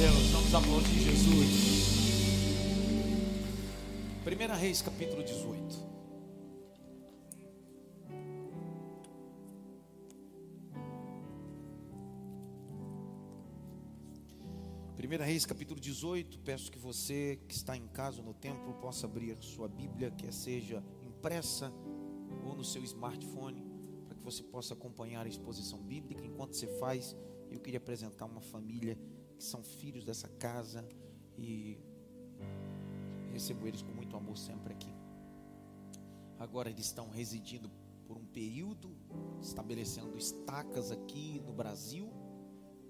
Deus. Vamos aplaudir Jesus. 1 Reis, capítulo 18. Primeira Reis, capítulo 18. Peço que você que está em casa no templo possa abrir sua Bíblia, quer seja impressa ou no seu smartphone, para que você possa acompanhar a exposição bíblica. Enquanto você faz, eu queria apresentar uma família que são filhos dessa casa e recebo eles com muito amor sempre aqui. Agora eles estão residindo por um período, estabelecendo estacas aqui no Brasil,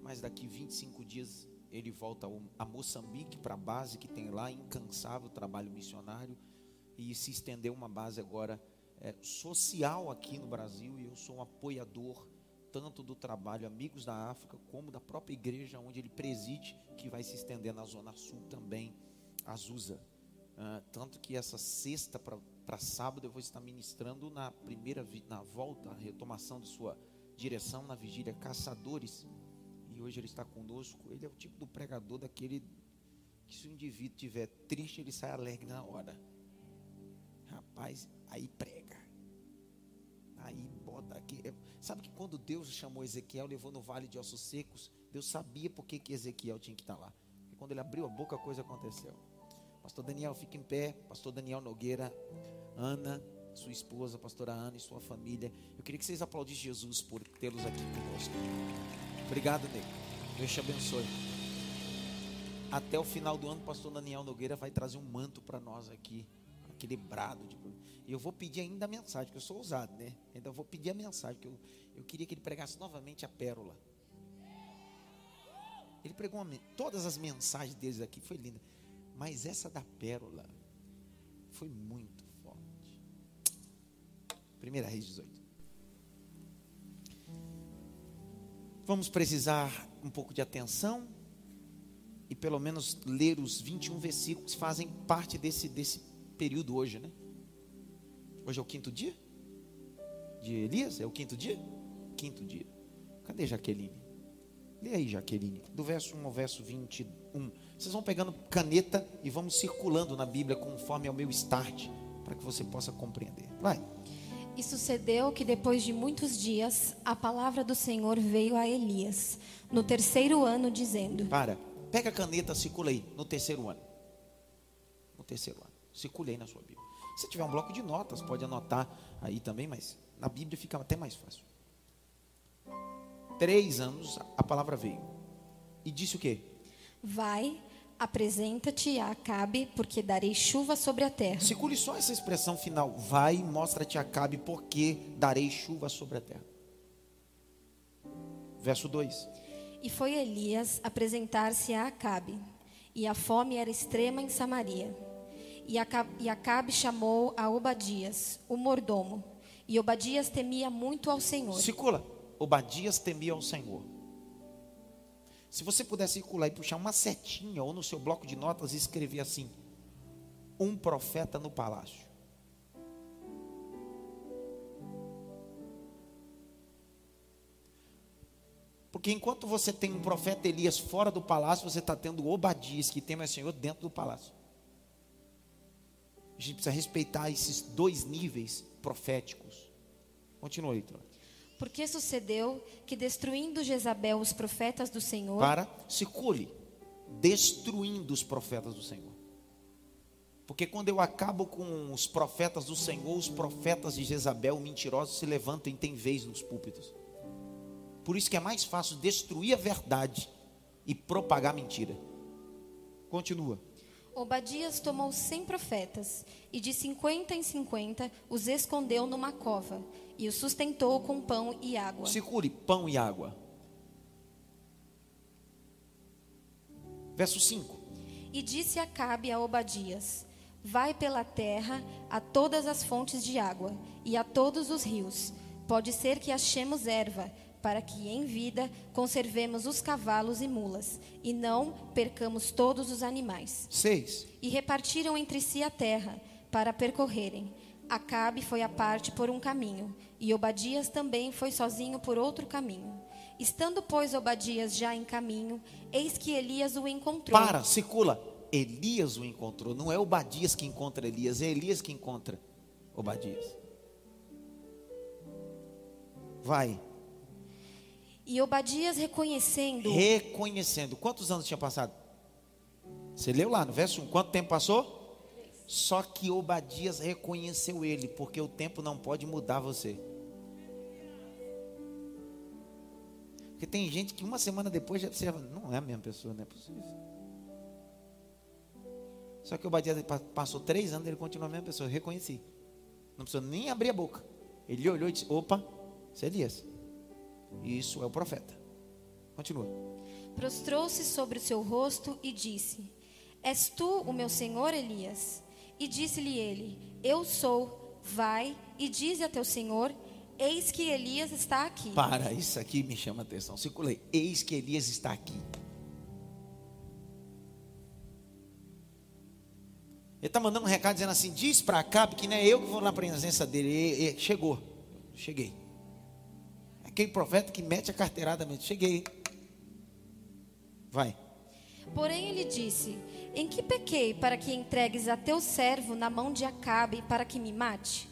mas daqui 25 dias ele volta a Moçambique para a base que tem lá, incansável trabalho missionário, e se estendeu uma base agora é, social aqui no Brasil, e eu sou um apoiador tanto do trabalho Amigos da África, como da própria igreja onde ele preside, que vai se estender na Zona Sul também, Azusa. Uh, tanto que essa sexta para sábado eu vou estar ministrando na primeira na volta, a retomação de sua direção na vigília Caçadores hoje ele está conosco, ele é o tipo do pregador daquele que se o indivíduo estiver triste, ele sai alegre na hora. Rapaz, aí prega. Aí bota aqui. É, sabe que quando Deus chamou Ezequiel, levou no vale de ossos secos, Deus sabia por que, que Ezequiel tinha que estar lá. E quando ele abriu a boca, a coisa aconteceu. Pastor Daniel, fique em pé. Pastor Daniel Nogueira, Ana, sua esposa, pastora Ana e sua família. Eu queria que vocês aplaudissem Jesus por tê-los aqui conosco. Obrigado, nego. Deus te abençoe. Até o final do ano, pastor Daniel Nogueira vai trazer um manto para nós aqui, equilibrado. E eu vou pedir ainda a mensagem, porque eu sou ousado, né? Então eu vou pedir a mensagem, que eu, eu queria que ele pregasse novamente a pérola. Ele pregou uma, todas as mensagens deles aqui, foi linda. Mas essa da pérola foi muito forte. Primeira Reis 18. Vamos precisar um pouco de atenção e pelo menos ler os 21 versículos que fazem parte desse, desse período hoje, né? Hoje é o quinto dia de Elias? É o quinto dia? Quinto dia. Cadê Jaqueline? Lê aí, Jaqueline, do verso 1 ao verso 21. Vocês vão pegando caneta e vamos circulando na Bíblia conforme é o meu start, para que você possa compreender. Vai. E sucedeu que depois de muitos dias, a palavra do Senhor veio a Elias, no terceiro ano, dizendo: Para, pega a caneta, circula aí, no terceiro ano. No terceiro ano. Circule aí na sua Bíblia. Se tiver um bloco de notas, pode anotar aí também, mas na Bíblia fica até mais fácil. Três anos a palavra veio. E disse o quê? Vai Apresenta-te a Acabe, porque darei chuva sobre a terra. Segure só essa expressão final. Vai e mostra-te a Acabe, porque darei chuva sobre a terra. Verso 2. E foi Elias apresentar-se a Acabe, e a fome era extrema em Samaria. E Acabe, e Acabe chamou a Obadias, o mordomo, e Obadias temia muito ao Senhor. Circula. Obadias temia ao Senhor. Se você puder circular e puxar uma setinha ou no seu bloco de notas e escrever assim: Um profeta no palácio. Porque enquanto você tem um profeta Elias fora do palácio, você está tendo Obadias que tem o Senhor dentro do palácio. A gente precisa respeitar esses dois níveis proféticos. Continua, Leitor. Porque sucedeu que, destruindo Jezabel os profetas do Senhor. Para, circule. Destruindo os profetas do Senhor. Porque quando eu acabo com os profetas do Senhor, os profetas de Jezabel, mentirosos, se levantam e têm vez nos púlpitos. Por isso que é mais fácil destruir a verdade e propagar mentira. Continua. Obadias tomou cem profetas e de cinquenta em cinquenta os escondeu numa cova e o sustentou com pão e água. Segure pão e água. Verso 5. E disse Acabe a Obadias: Vai pela terra a todas as fontes de água e a todos os rios. Pode ser que achemos erva, para que em vida conservemos os cavalos e mulas, e não percamos todos os animais. 6. E repartiram entre si a terra, para percorrerem. Acabe foi à parte por um caminho, e Obadias também foi sozinho por outro caminho. Estando, pois, Obadias já em caminho, eis que Elias o encontrou. Para, circula. Elias o encontrou. Não é Obadias que encontra Elias, é Elias que encontra Obadias. Vai. E Obadias reconhecendo. Reconhecendo. Quantos anos tinha passado? Você leu lá no verso 1. Quanto tempo passou? Só que Obadias reconheceu ele, porque o tempo não pode mudar você. Porque tem gente que uma semana depois já observa, não é a mesma pessoa, não é possível. Só que Obadias passou três anos, ele continua a mesma pessoa, eu reconheci. Não precisou nem abrir a boca. Ele olhou e disse: opa, isso é Elias. Isso é o profeta. Continua. Prostrou-se sobre o seu rosto e disse: És tu o meu senhor Elias? E disse-lhe ele: Eu sou. Vai e dize a teu senhor: Eis que Elias está aqui. Para, isso aqui me chama a atenção. Circulei. Eis que Elias está aqui. Ele está mandando um recado dizendo assim: Diz para Acabe que não é eu que vou na presença dele. E, e, chegou. Cheguei. Aquele profeta que mete a carteirada mesmo. Cheguei. Vai. Porém ele disse: Em que pequei para que entregues a teu servo na mão de Acabe para que me mate?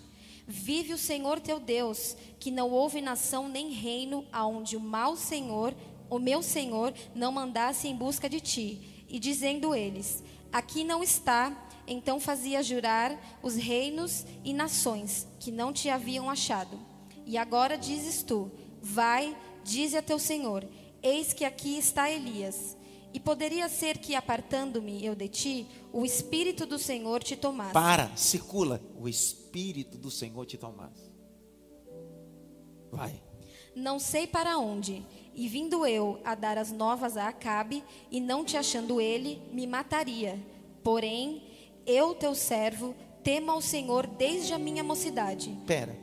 Vive o Senhor teu Deus, que não houve nação nem reino aonde o mau Senhor, o meu Senhor, não mandasse em busca de ti. E dizendo eles: Aqui não está, então fazia jurar os reinos e nações que não te haviam achado. E agora dizes tu: Vai, dize a teu Senhor: Eis que aqui está Elias. E poderia ser que, apartando-me eu de ti, o Espírito do Senhor te tomasse. Para, circula. O Espírito do Senhor te tomasse. Vai. Não sei para onde. E vindo eu a dar as novas a Acabe, e não te achando ele, me mataria. Porém, eu, teu servo, temo ao Senhor desde a minha mocidade. Pera,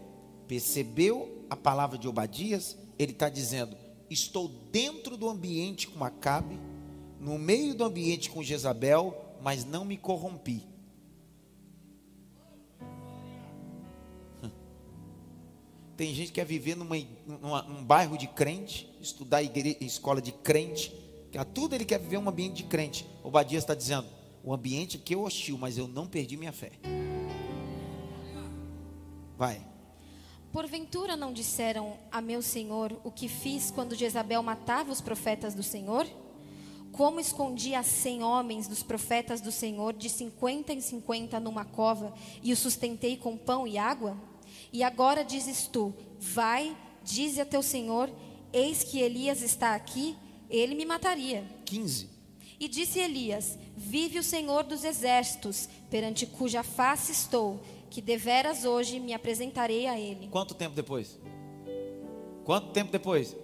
percebeu a palavra de Obadias? Ele está dizendo: Estou dentro do ambiente com Acabe, no meio do ambiente com Jezabel, mas não me corrompi. Tem gente que quer viver numa, numa, num bairro de crente, estudar igreja, escola de crente, que a tudo ele quer viver um ambiente de crente. Obadias está dizendo: o ambiente que eu hostil, mas eu não perdi minha fé. Vai. Porventura não disseram a meu senhor o que fiz quando Jezabel matava os profetas do Senhor? Como escondi a cem homens dos profetas do Senhor de cinquenta em cinquenta numa cova e os sustentei com pão e água? E agora dizes tu: Vai, dize a teu Senhor: Eis que Elias está aqui, ele me mataria. 15. E disse Elias: Vive o Senhor dos exércitos, perante cuja face estou, que deveras hoje me apresentarei a ele. Quanto tempo depois? Quanto tempo depois?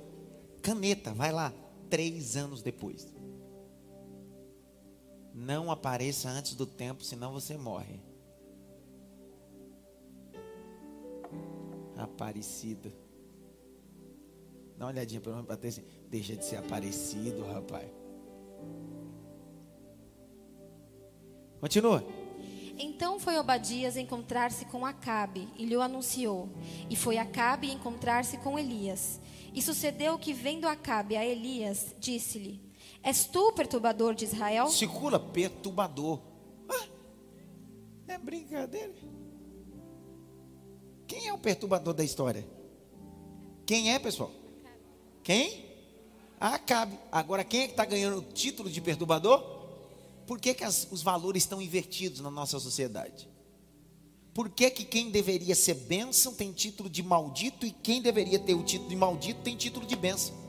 Caneta, vai lá. Três anos depois. Não apareça antes do tempo, senão você morre. Aparecida. Dá uma olhadinha para mim para ter assim. Deixa de ser aparecido, rapaz. Continua. Então foi Obadias encontrar-se com Acabe e lhe anunciou. E foi Acabe encontrar-se com Elias. E sucedeu que, vendo Acabe a Elias, disse-lhe: És tu o perturbador de Israel? Circula, perturbador. Ah, é brincadeira. Quem é o perturbador da história? Quem é, pessoal? Quem? Acabe. Agora, quem é que está ganhando o título de perturbador? Por que, que as, os valores estão invertidos na nossa sociedade? Por que, que quem deveria ser bênção tem título de maldito e quem deveria ter o título de maldito tem título de bênção?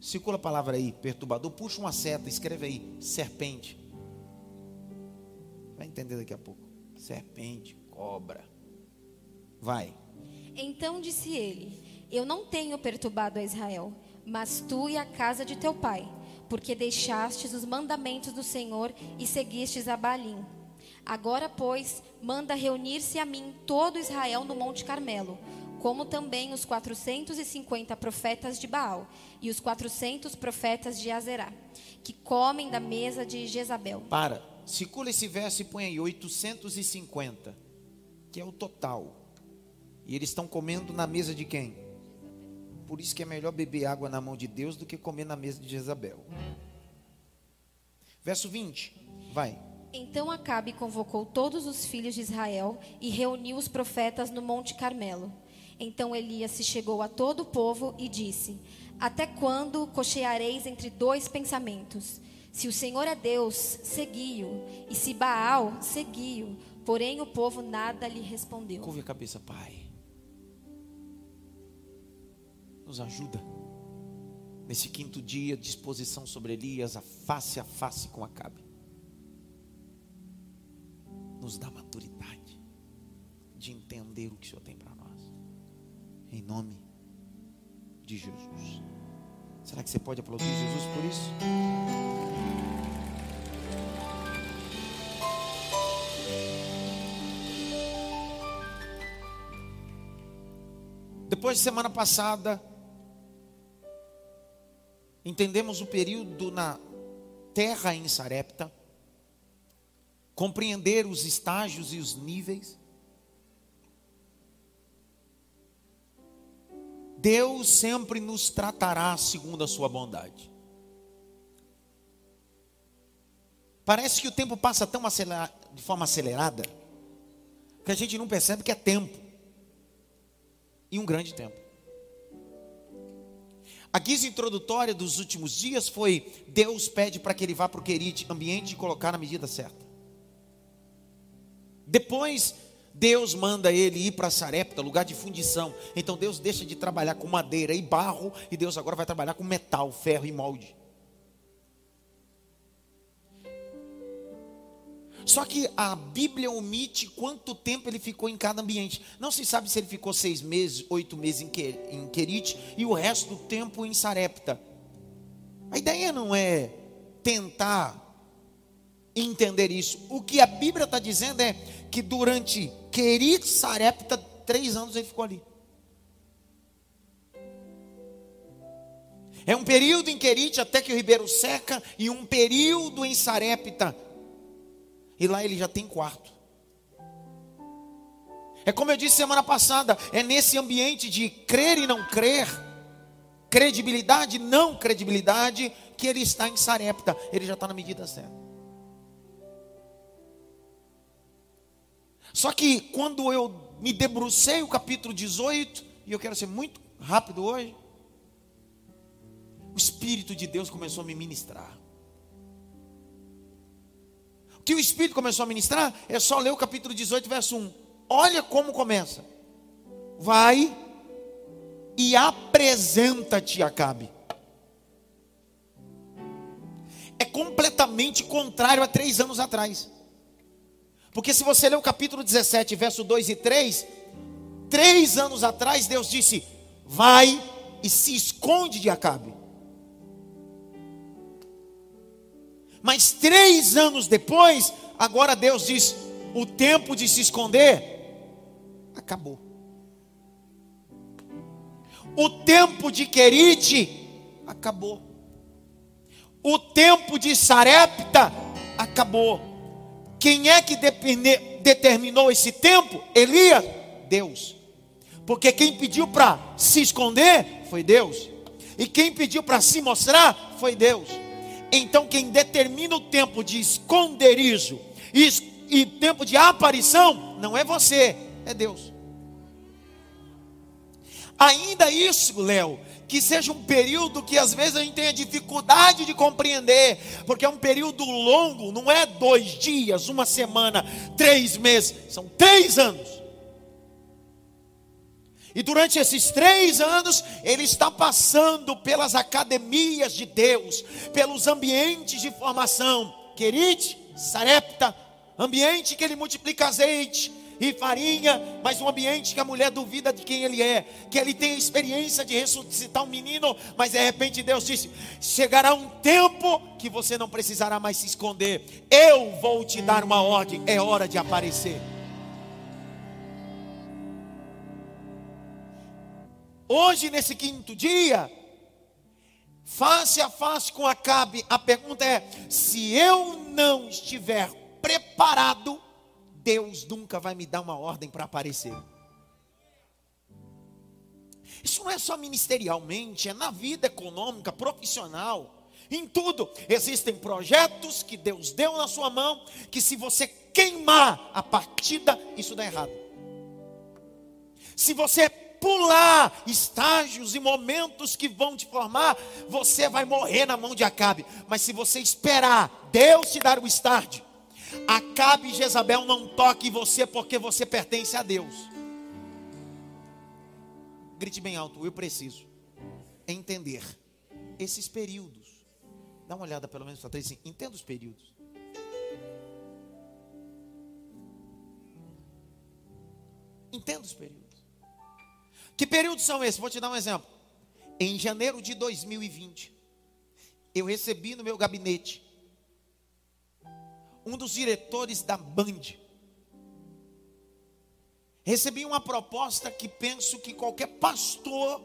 Circula a palavra aí, perturbador. Puxa uma seta, escreve aí, serpente. Vai entender daqui a pouco. Serpente, cobra. Vai. Então disse ele: Eu não tenho perturbado a Israel, mas tu e a casa de teu pai, porque deixastes os mandamentos do Senhor e seguistes a Balim. Agora, pois, manda reunir-se a mim todo Israel no Monte Carmelo como também os 450 profetas de Baal e os 400 profetas de Azerá, que comem da mesa de Jezabel. Para, circula esse verso e põe aí 850, que é o total. E eles estão comendo na mesa de quem? Por isso que é melhor beber água na mão de Deus do que comer na mesa de Jezabel. Verso 20, vai. Então Acabe convocou todos os filhos de Israel e reuniu os profetas no Monte Carmelo. Então Elias se chegou a todo o povo e disse: Até quando cocheareis entre dois pensamentos? Se o Senhor é Deus, segui-o, e se Baal, segui-o. Porém o povo nada lhe respondeu. Curve a cabeça, Pai. Nos ajuda. Nesse quinto dia, disposição sobre Elias, a face a face com Acabe. Nos dá maturidade de entender o que o Senhor tem para nós. Em nome de Jesus. Será que você pode aplaudir Jesus por isso? Depois de semana passada, entendemos o período na terra em Sarepta, compreender os estágios e os níveis. Deus sempre nos tratará segundo a sua bondade. Parece que o tempo passa tão de forma acelerada que a gente não percebe que é tempo e um grande tempo. A guisa introdutória dos últimos dias foi: Deus pede para que ele vá para o querite ambiente e colocar na medida certa. Depois, Deus manda ele ir para Sarepta, lugar de fundição. Então Deus deixa de trabalhar com madeira e barro, e Deus agora vai trabalhar com metal, ferro e molde. Só que a Bíblia omite quanto tempo ele ficou em cada ambiente. Não se sabe se ele ficou seis meses, oito meses em Querite e o resto do tempo em Sarepta. A ideia não é tentar entender isso. O que a Bíblia está dizendo é que durante Querite, Sarepta, três anos ele ficou ali. É um período em Querite até que o ribeiro seca e um período em Sarepta e lá ele já tem quarto. É como eu disse semana passada, é nesse ambiente de crer e não crer, credibilidade e não credibilidade, que ele está em Sarepta, ele já está na medida certa. Só que quando eu me debrucei o capítulo 18, e eu quero ser muito rápido hoje, o Espírito de Deus começou a me ministrar que o Espírito começou a ministrar, é só ler o capítulo 18, verso 1. Olha como começa. Vai e apresenta-te Acabe. É completamente contrário a três anos atrás. Porque se você ler o capítulo 17, verso 2 e 3, três anos atrás Deus disse: Vai e se esconde de Acabe. Mas três anos depois, agora Deus diz: o tempo de se esconder acabou. O tempo de Querite acabou. O tempo de Sarepta acabou. Quem é que determinou esse tempo? Elias? Deus. Porque quem pediu para se esconder foi Deus. E quem pediu para se mostrar foi Deus. Então, quem determina o tempo de esconderijo e, e tempo de aparição, não é você, é Deus. Ainda isso, Léo, que seja um período que às vezes a gente tenha dificuldade de compreender, porque é um período longo, não é dois dias, uma semana, três meses, são três anos. E durante esses três anos, ele está passando pelas academias de Deus, pelos ambientes de formação. Querite, Sarepta, ambiente que ele multiplica azeite e farinha, mas um ambiente que a mulher duvida de quem ele é, que ele tem a experiência de ressuscitar um menino, mas de repente Deus disse: chegará um tempo que você não precisará mais se esconder, eu vou te dar uma ordem, é hora de aparecer. Hoje, nesse quinto dia, face a face com Acabe, a pergunta é: se eu não estiver preparado, Deus nunca vai me dar uma ordem para aparecer. Isso não é só ministerialmente, é na vida econômica, profissional. Em tudo, existem projetos que Deus deu na sua mão, que se você queimar a partida, isso dá errado. Se você pular estágios e momentos que vão te formar, você vai morrer na mão de Acabe. Mas se você esperar Deus te dar o start, Acabe e Jezabel não toquem você porque você pertence a Deus. Grite bem alto, eu preciso entender esses períodos. Dá uma olhada pelo menos para três, assim, entenda os períodos. Entenda os períodos. Que períodos são esses? Vou te dar um exemplo. Em janeiro de 2020, eu recebi no meu gabinete um dos diretores da Band. Recebi uma proposta que penso que qualquer pastor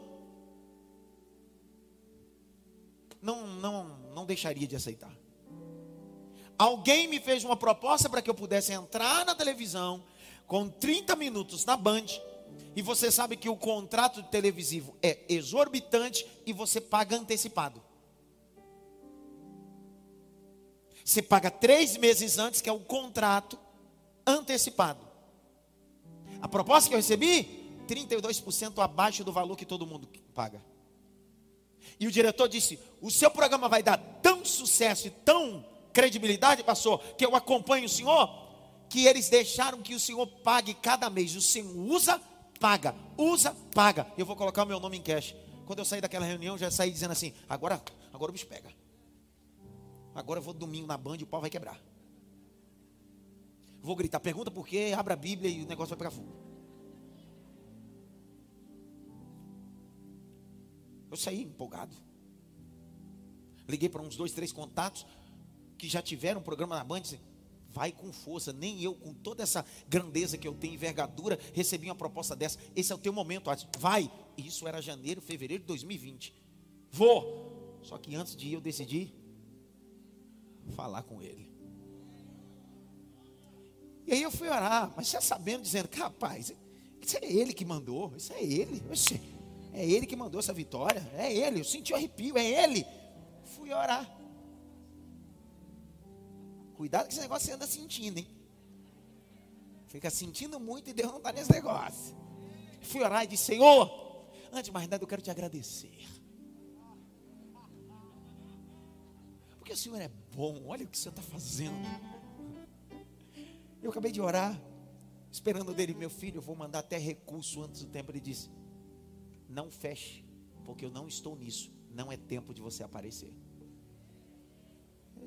não, não, não deixaria de aceitar. Alguém me fez uma proposta para que eu pudesse entrar na televisão com 30 minutos na Band. E você sabe que o contrato televisivo é exorbitante e você paga antecipado. Você paga três meses antes, que é o contrato antecipado. A proposta que eu recebi, 32% abaixo do valor que todo mundo paga. E o diretor disse: O seu programa vai dar tão sucesso e tão credibilidade, pastor, que eu acompanho o senhor, que eles deixaram que o senhor pague cada mês. O senhor usa, paga, usa, paga. Eu vou colocar o meu nome em cash. Quando eu saí daquela reunião, já saí dizendo assim: agora, agora o bicho pega. Agora eu vou domingo na band e o pau vai quebrar. Vou gritar, pergunta por quê, abra a Bíblia e o negócio vai pegar fogo. Eu saí empolgado. Liguei para uns dois, três contatos que já tiveram um programa na Band. Disse, vai com força. Nem eu, com toda essa grandeza que eu tenho, envergadura, recebi uma proposta dessa. Esse é o teu momento. Vai. Isso era janeiro, fevereiro de 2020. Vou. Só que antes de ir, eu decidi falar com ele. E aí eu fui orar, mas já sabendo, dizendo, rapaz, isso é ele que mandou, isso é ele, Oxê, é ele que mandou essa vitória, é ele, eu senti o arrepio, é ele. Fui orar. Cuidado que esse negócio você anda sentindo, hein? Fica sentindo muito e Deus não está nesse negócio. Fui orar e disse, Senhor, antes de mais nada eu quero te agradecer. Porque o Senhor é bom, olha o que o Senhor está fazendo. Eu acabei de orar, esperando dele, meu filho, eu vou mandar até recurso antes do tempo. Ele disse: Não feche, porque eu não estou nisso. Não é tempo de você aparecer.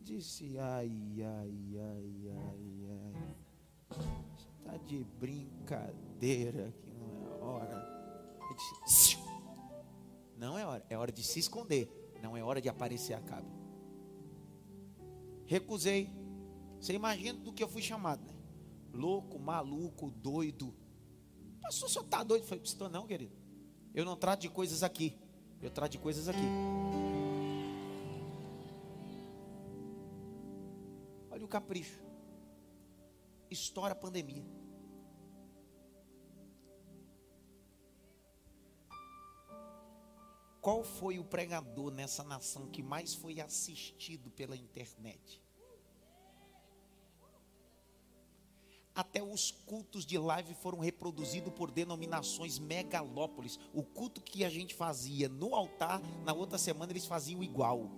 Eu disse: Ai, ai, ai, ai, ai. Está de brincadeira que não é hora. Ele disse: Não é hora, é hora de se esconder. Não é hora de aparecer a cabo. Recusei. Você imagina do que eu fui chamado, né? Louco, maluco, doido. Pastor, o senhor está doido? Eu falei, não, querido. Eu não trato de coisas aqui. Eu trato de coisas aqui. Capricho. Estoura a pandemia. Qual foi o pregador nessa nação que mais foi assistido pela internet? Até os cultos de live foram reproduzidos por denominações megalópolis. O culto que a gente fazia no altar, na outra semana eles faziam igual.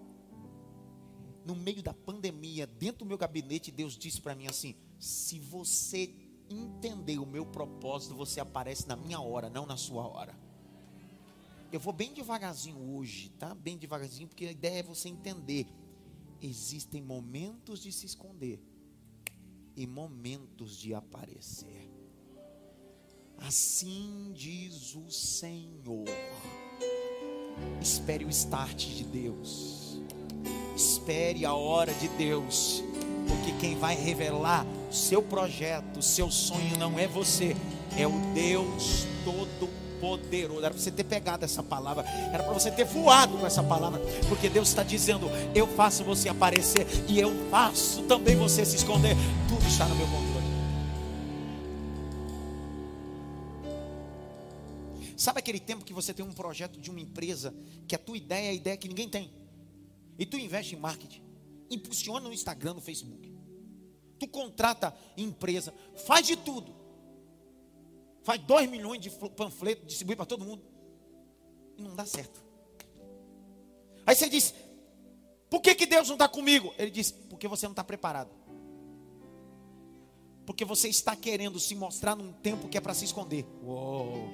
No meio da pandemia, dentro do meu gabinete, Deus disse para mim assim: se você entender o meu propósito, você aparece na minha hora, não na sua hora. Eu vou bem devagarzinho hoje, tá? Bem devagarzinho, porque a ideia é você entender. Existem momentos de se esconder e momentos de aparecer. Assim diz o Senhor. Espere o start de Deus. Espere a hora de Deus. Porque quem vai revelar o seu projeto, o seu sonho não é você, é o Deus Todo-Poderoso poderoso. Era para você ter pegado essa palavra, era para você ter voado com essa palavra, porque Deus está dizendo: Eu faço você aparecer e eu faço também você se esconder. Tudo está no meu controle. Sabe aquele tempo que você tem um projeto de uma empresa que a tua ideia é a ideia que ninguém tem? E tu investe em marketing, impulsiona no Instagram, no Facebook. Tu contrata empresa, faz de tudo. Faz dois milhões de panfletos, distribui para todo mundo. E não dá certo. Aí você diz: Por que, que Deus não está comigo? Ele diz: Porque você não está preparado. Porque você está querendo se mostrar num tempo que é para se esconder. Uou.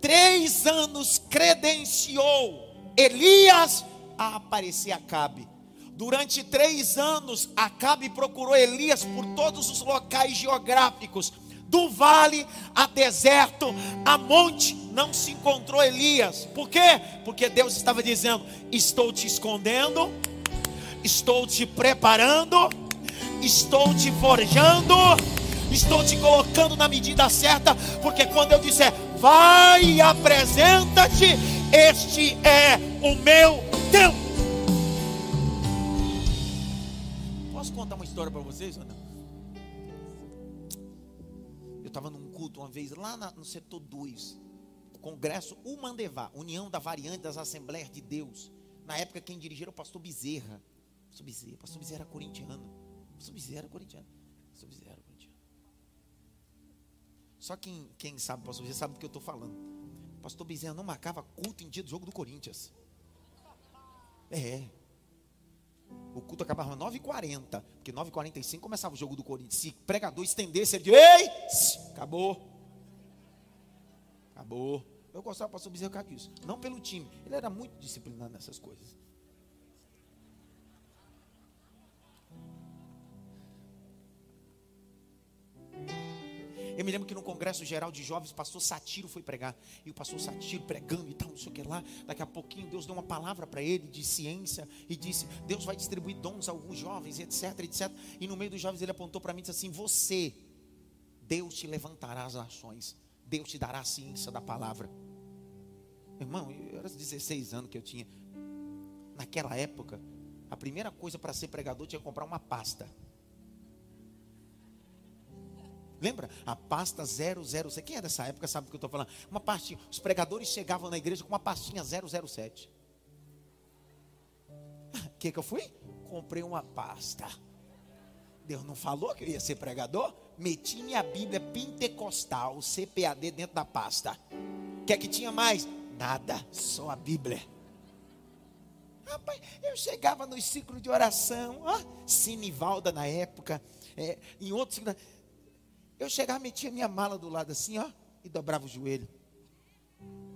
Três anos credenciou Elias a aparecer a Cabe. Durante três anos, Acabe procurou Elias por todos os locais geográficos, do vale a deserto, a monte, não se encontrou Elias. Por quê? Porque Deus estava dizendo: Estou te escondendo, estou te preparando, estou te forjando, estou te colocando na medida certa, porque quando eu disser, vai apresenta-te, este é o meu tempo. Posso contar uma história para vocês, Ana? Eu estava num culto uma vez lá no setor 2, Congresso Umandevá, União da Variante das Assembleias de Deus. Na época quem dirigia era o pastor Bezerra. Pastor Bezerra, pastor Bezerra era corintiano. Pastor Bezerra era corintiano. Pastor Bezerra era corintiano. Só quem, quem sabe, pastor Bezerra, sabe do que eu estou falando. Pastor Bezerra não marcava culto em dia do jogo do Corinthians. É. O culto acabava às 9h40, porque 9h45 começava o jogo do Corinthians. Se pregador estendesse, ele dizia, ei, acabou. Acabou. Eu gostava do pastor Bezerra por causa disso. Não pelo time. Ele era muito disciplinado nessas coisas. Eu me lembro que no Congresso Geral de Jovens, o pastor Satiro foi pregar. E o pastor Satiro pregando e tal, não sei o que lá. Daqui a pouquinho Deus deu uma palavra para ele de ciência e disse: Deus vai distribuir dons a alguns jovens, etc, etc. E no meio dos jovens ele apontou para mim e disse assim: Você, Deus te levantará as nações. Deus te dará a ciência da palavra. Irmão, eu era 16 anos que eu tinha. Naquela época, a primeira coisa para ser pregador tinha que comprar uma pasta. Lembra? A pasta 007. Quem é dessa época sabe do que eu estou falando. Uma pastinha. Os pregadores chegavam na igreja com uma pastinha 007. O que, que eu fui? Comprei uma pasta. Deus não falou que eu ia ser pregador? Meti minha Bíblia pentecostal, CPAD, dentro da pasta. O que é que tinha mais? Nada, só a Bíblia. Rapaz, eu chegava nos ciclos de oração, ó, Sinivalda na época, é, em outros. Eu chegava, metia minha mala do lado assim, ó, e dobrava o joelho.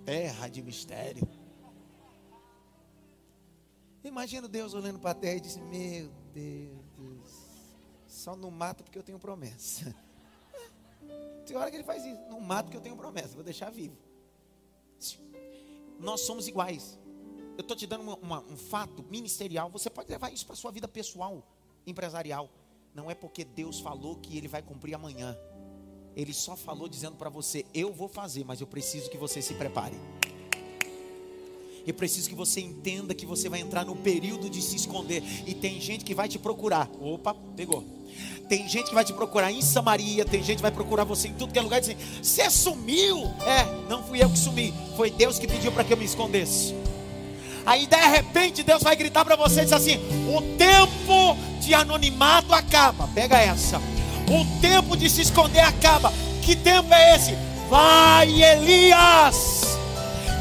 Terra de mistério. Imagina Deus olhando para a terra e disse: Meu Deus, só não mato porque eu tenho promessa. Tem hora que ele faz isso: Não mato porque eu tenho promessa, vou deixar vivo. Nós somos iguais. Eu estou te dando uma, uma, um fato ministerial. Você pode levar isso para a sua vida pessoal, empresarial. Não é porque Deus falou que ele vai cumprir amanhã. Ele só falou dizendo para você: Eu vou fazer, mas eu preciso que você se prepare. Eu preciso que você entenda que você vai entrar no período de se esconder. E tem gente que vai te procurar. Opa, pegou. Tem gente que vai te procurar em Samaria. Tem gente que vai procurar você em tudo que é lugar. Dizendo: Você sumiu? É, não fui eu que sumi. Foi Deus que pediu para que eu me escondesse. Aí de repente Deus vai gritar para você e diz assim: O tempo de anonimato acaba. Pega essa. O tempo de se esconder acaba. Que tempo é esse? Vai, Elias,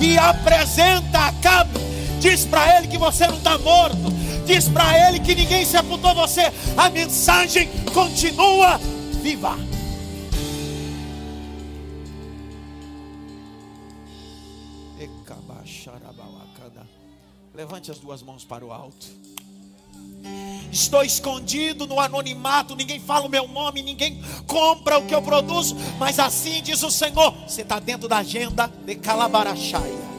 e apresenta a Cabe. Diz para ele que você não está morto. Diz para ele que ninguém sepultou você. A mensagem continua viva. Levante as duas mãos para o alto. Estou escondido no anonimato, ninguém fala o meu nome, ninguém compra o que eu produzo, mas assim diz o Senhor: você está dentro da agenda de Calabarachaia.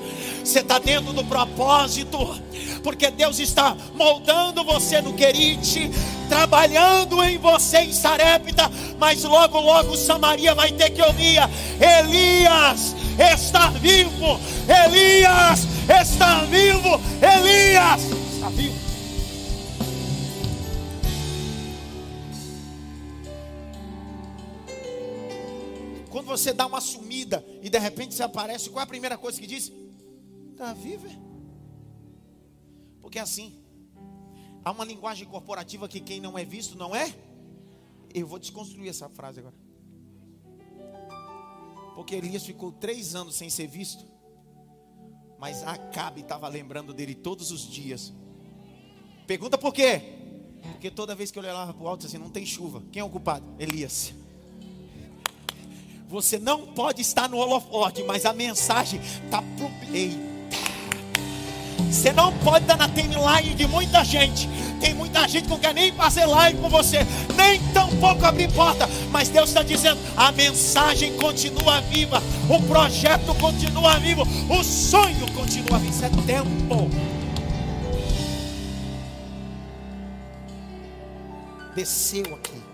Você está dentro do propósito, porque Deus está moldando você no Querite, trabalhando em você em Sarepta, mas logo, logo Samaria vai ter que ouvir: Elias está vivo, Elias está vivo, Elias está vivo. Quando você dá uma sumida e de repente você aparece, qual é a primeira coisa que diz? Está vivo? é? Porque é assim, há uma linguagem corporativa que quem não é visto não é. Eu vou desconstruir essa frase agora. Porque Elias ficou três anos sem ser visto. Mas Acabe estava lembrando dele todos os dias. Pergunta por quê? Porque toda vez que eu olhava para o alto, assim, não tem chuva. Quem é o culpado? Elias. Você não pode estar no holofote, mas a mensagem está pro. Eita. Você não pode estar na timeline de muita gente. Tem muita gente que não quer nem fazer live com você, nem tão pouco abrir porta. Mas Deus está dizendo: a mensagem continua viva, o projeto continua vivo, o sonho continua vivo. Isso é tempo. Desceu aqui.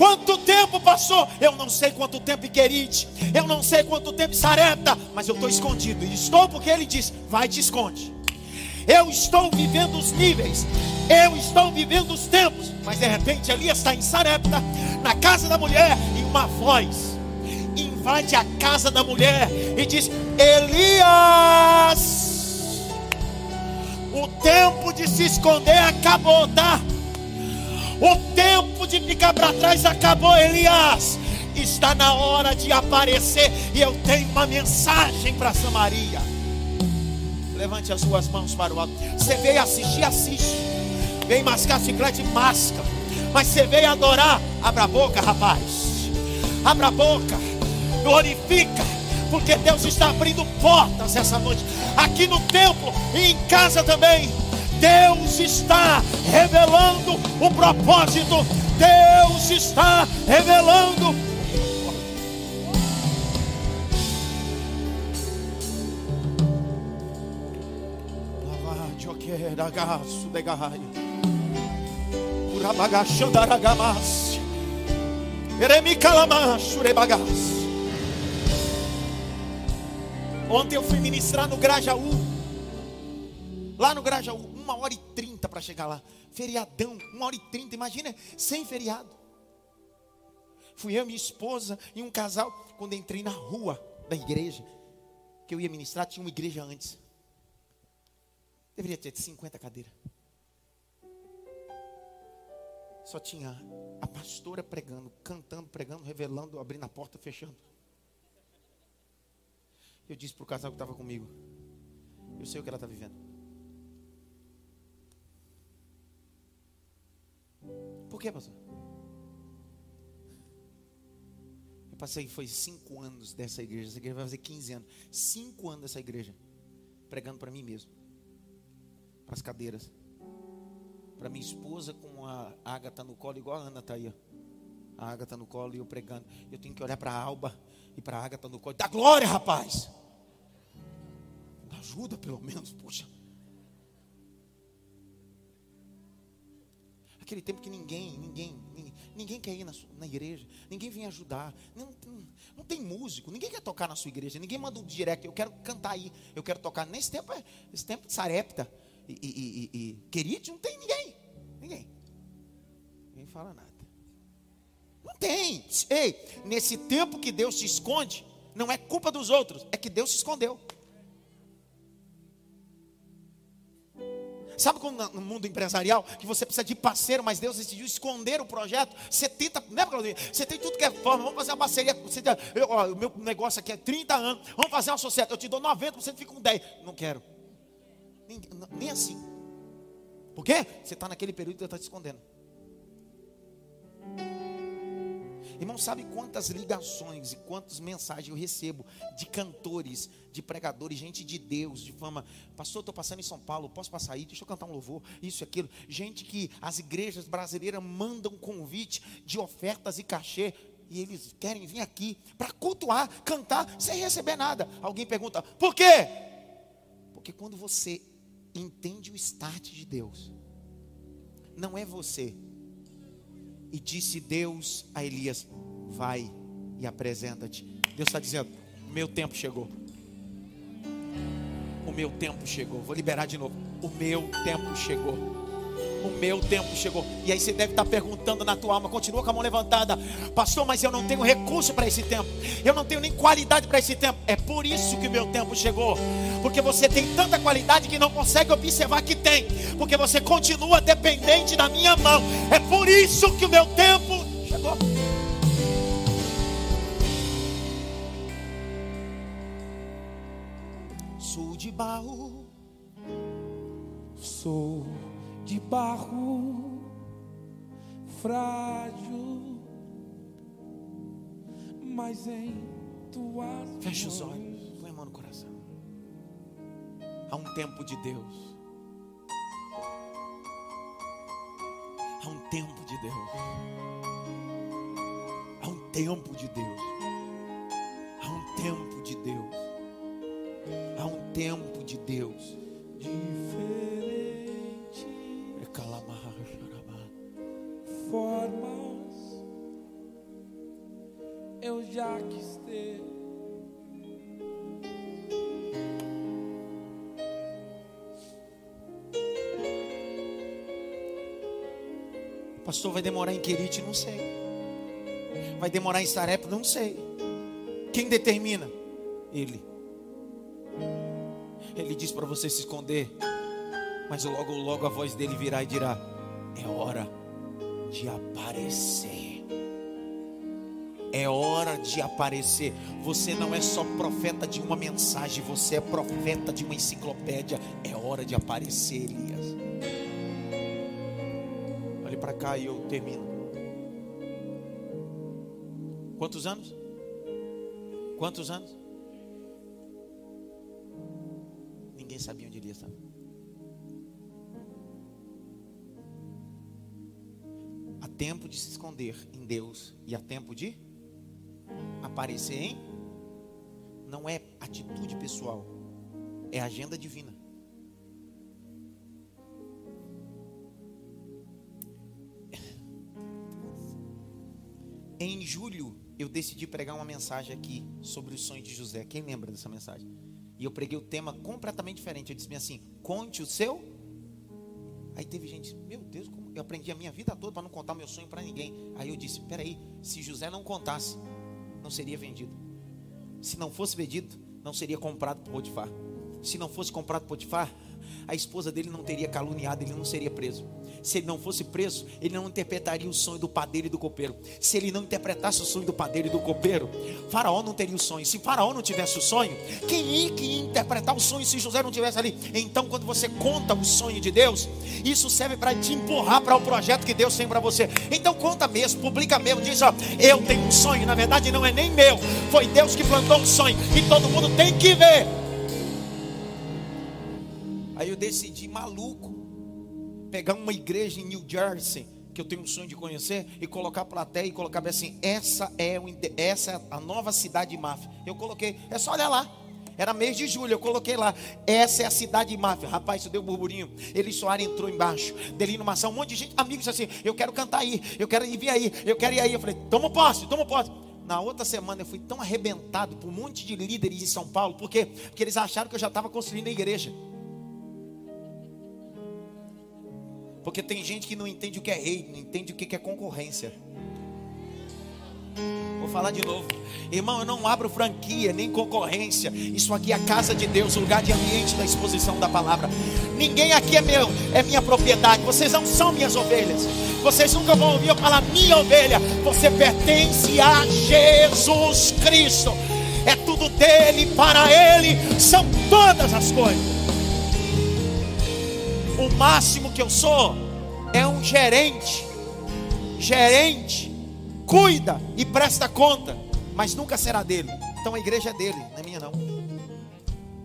Quanto tempo passou? Eu não sei quanto tempo em Querite, eu não sei quanto tempo em Sarepta, mas eu estou escondido. E estou porque ele diz: vai te esconde. Eu estou vivendo os níveis, eu estou vivendo os tempos, mas de repente Elias está em Sarepta, na casa da mulher, e uma voz invade a casa da mulher e diz: Elias, o tempo de se esconder acabou, tá? O tempo de ficar para trás acabou, Elias. Está na hora de aparecer. E eu tenho uma mensagem para Samaria. Levante as suas mãos para o alto. Você veio assistir, assiste. Vem mascar chiclete, masca. Mas você veio adorar. Abra a boca, rapaz. Abra a boca. Glorifica. Porque Deus está abrindo portas essa noite. Aqui no templo e em casa também. Deus está revelando o propósito. Deus está revelando. Ontem eu fui ministrar no Grajaú. Lá no Grajaú, uma hora e trinta para chegar lá. Feriadão, uma hora e trinta. Imagina, sem feriado. Fui eu, minha esposa e um casal. Quando entrei na rua da igreja, que eu ia ministrar, tinha uma igreja antes. Deveria ter 50 cadeiras. Só tinha a pastora pregando, cantando, pregando, revelando, abrindo a porta, fechando. Eu disse para o casal que estava comigo: Eu sei o que ela está vivendo. Por que, pastor? Eu passei, foi cinco anos dessa igreja. Essa igreja vai fazer 15 anos. Cinco anos dessa igreja. Pregando para mim mesmo. Para as cadeiras. Para minha esposa com a Ágata no colo, igual a Ana está aí. Ó. A Ágata no colo e eu pregando. Eu tenho que olhar para a Alba e para a Ágata no colo. Dá glória, rapaz! Ajuda pelo menos, puxa. Aquele tempo que ninguém, ninguém, ninguém, ninguém quer ir na, na igreja, ninguém vem ajudar, não, não, não, tem músico, ninguém quer tocar na sua igreja, ninguém manda um direct, eu quero cantar aí, eu quero tocar. Nesse tempo, é, esse tempo de Sarepta e, e, e, e não tem ninguém, ninguém, ninguém fala nada. Não tem. Ei, nesse tempo que Deus se esconde, não é culpa dos outros, é que Deus se escondeu. Sabe como no mundo empresarial, que você precisa de parceiro, mas Deus decidiu esconder o projeto? Você tenta, né, Claudinho? Você tem tudo que é forma, vamos fazer uma parceria. Você, eu, ó, o meu negócio aqui é 30 anos, vamos fazer uma sociedade. Eu te dou 90%, você fica com 10%. Não quero. Nem, nem assim. Por quê? Você está naquele período que Deus está te escondendo. Irmão, sabe quantas ligações e quantas mensagens eu recebo de cantores, de pregadores, gente de Deus, de fama. Pastor, estou passando em São Paulo, posso passar aí? Deixa eu cantar um louvor, isso e aquilo. Gente que as igrejas brasileiras mandam convite de ofertas e cachê. E eles querem vir aqui para cultuar, cantar, sem receber nada. Alguém pergunta, por quê? Porque quando você entende o start de Deus, não é você e disse Deus a Elias: Vai e apresenta-te. Deus está dizendo: meu tempo chegou. O meu tempo chegou. Vou liberar de novo. O meu tempo chegou. O meu tempo chegou. E aí você deve estar perguntando na tua alma, continua com a mão levantada, pastor, mas eu não tenho recurso para esse tempo, eu não tenho nem qualidade para esse tempo. É por isso que o meu tempo chegou, porque você tem tanta qualidade que não consegue observar que tem, porque você continua dependente da minha mão. É por isso que o meu tempo chegou. Sou de barro, sou de barro frágil, mas em tuas Feche os olhos, põe a mão no coração. Há um tempo de Deus. Há um tempo de Deus. Há um tempo de Deus. Há um tempo de Deus. Há um tempo de Deus. diferente Pastor, vai demorar em Querite? Não sei. Vai demorar em Sarep? Não sei. Quem determina? Ele. Ele diz para você se esconder, mas logo, logo a voz dele virá e dirá: É hora de aparecer. É hora de aparecer. Você não é só profeta de uma mensagem, você é profeta de uma enciclopédia. É hora de aparecer, Elias. Cá e eu termino. Quantos anos? Quantos anos? Ninguém sabia onde Elias estava. Há tempo de se esconder em Deus e há tempo de aparecer em. Não é atitude pessoal, é agenda divina. Eu decidi pregar uma mensagem aqui sobre o sonho de José. Quem lembra dessa mensagem? E eu preguei o tema completamente diferente. Eu disse assim: conte o seu. Aí teve gente, meu Deus, como eu aprendi a minha vida toda para não contar meu sonho para ninguém. Aí eu disse: peraí, se José não contasse, não seria vendido. Se não fosse vendido, não seria comprado por Potifar. Se não fosse comprado por Potifar, a esposa dele não teria caluniado, ele não seria preso. Se ele não fosse preso, ele não interpretaria o sonho do padeiro e do copeiro. Se ele não interpretasse o sonho do padeiro e do copeiro, Faraó não teria o sonho. Se Faraó não tivesse o sonho, quem ia, interpretar o sonho se José não tivesse ali? Então, quando você conta o sonho de Deus, isso serve para te empurrar para o projeto que Deus tem para você. Então, conta mesmo, publica mesmo, diz: Ó, eu tenho um sonho. Na verdade, não é nem meu, foi Deus que plantou um sonho e todo mundo tem que ver. Decidi, maluco, pegar uma igreja em New Jersey, que eu tenho um sonho de conhecer, e colocar plateia e colocar assim: essa é, o, essa é a nova cidade de máfia. Eu coloquei, é só olhar lá. Era mês de julho, eu coloquei lá. Essa é a cidade de máfia. Rapaz, isso deu um burburinho. Ele Soares entrou embaixo. Delino Maçã, um monte de gente, amigos assim: eu quero cantar aí, eu quero ir vir aí, eu quero ir aí. Eu falei: toma posse, toma posse. Na outra semana eu fui tão arrebentado por um monte de líderes em São Paulo, porque, porque eles acharam que eu já estava construindo a igreja. Porque tem gente que não entende o que é rei, não entende o que é concorrência. Vou falar de novo. Irmão, eu não abro franquia, nem concorrência. Isso aqui é a casa de Deus, o lugar de ambiente da exposição da palavra. Ninguém aqui é meu, é minha propriedade. Vocês não são minhas ovelhas. Vocês nunca vão ouvir eu falar minha ovelha. Você pertence a Jesus Cristo. É tudo dele, para ele são todas as coisas o máximo que eu sou é um gerente. Gerente, cuida e presta conta, mas nunca será dele. Então a igreja é dele, não é minha não.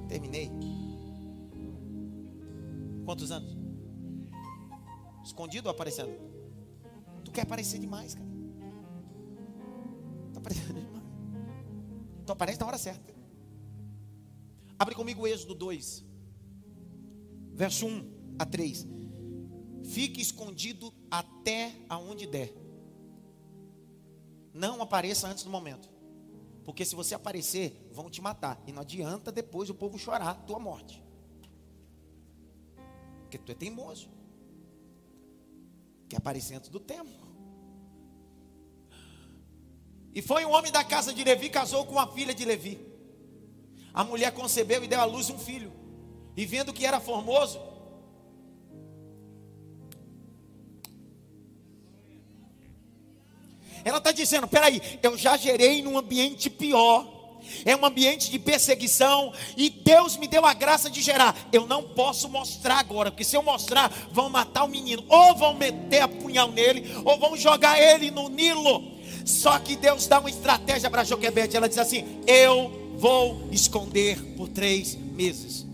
Terminei. Quantos anos? Escondido ou aparecendo? Tu quer aparecer demais, cara. Tu aparecendo demais. Tu aparece na hora certa. Abre comigo o Êxodo 2, verso 1 a 3. Fique escondido até aonde der. Não apareça antes do momento. Porque se você aparecer, vão te matar. E não adianta depois o povo chorar tua morte. Porque tu é teimoso. Quer aparecer antes do tempo. E foi um homem da casa de Levi, casou com a filha de Levi. A mulher concebeu e deu à luz um filho. E vendo que era formoso, ela está dizendo: peraí, eu já gerei num ambiente pior é um ambiente de perseguição e Deus me deu a graça de gerar. Eu não posso mostrar agora, porque se eu mostrar, vão matar o menino, ou vão meter a punhal nele, ou vão jogar ele no Nilo. Só que Deus dá uma estratégia para Joquebede. Ela diz assim: Eu vou esconder por três meses.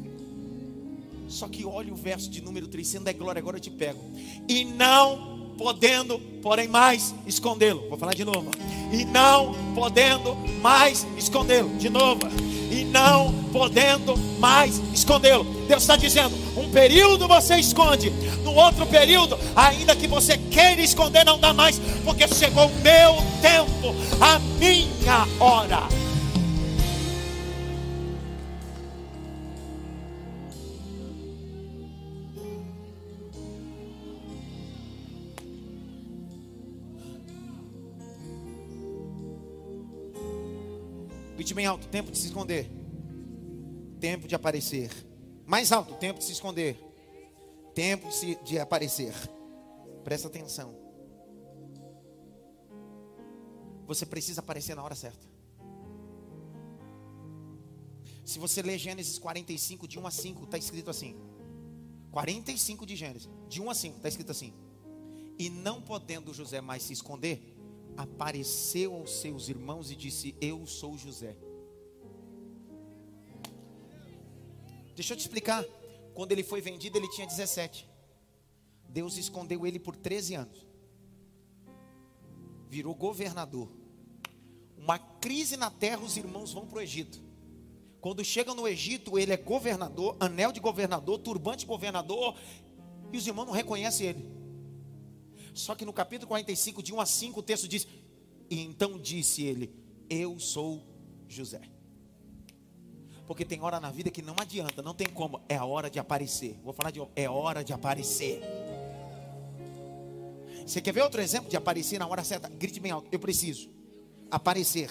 Só que olha o verso de número 3, sendo é glória, agora eu te pego. E não podendo, porém, mais escondê-lo. Vou falar de novo. E não podendo mais escondê-lo. De novo. E não podendo mais escondê-lo. Deus está dizendo: um período você esconde, no outro período, ainda que você queira esconder, não dá mais, porque chegou o meu tempo, a minha hora. Grite bem alto: tempo de se esconder, tempo de aparecer. Mais alto: tempo de se esconder, tempo de, se, de aparecer. Presta atenção. Você precisa aparecer na hora certa. Se você ler Gênesis 45, de 1 a 5, está escrito assim. 45 de Gênesis, de 1 a 5, está escrito assim. E não podendo José mais se esconder, apareceu aos seus irmãos e disse: Eu sou José. Deixa eu te explicar. Quando ele foi vendido, ele tinha 17. Deus escondeu ele por 13 anos. Virou governador. Uma crise na terra, os irmãos vão para o Egito. Quando chegam no Egito, ele é governador, anel de governador, turbante de governador, e os irmãos não reconhecem ele. Só que no capítulo 45, de 1 a 5, o texto diz: E então disse ele: Eu sou José. Porque tem hora na vida que não adianta, não tem como, é a hora de aparecer. Vou falar de é hora de aparecer. Você quer ver outro exemplo de aparecer na hora certa? Grite bem alto, eu preciso aparecer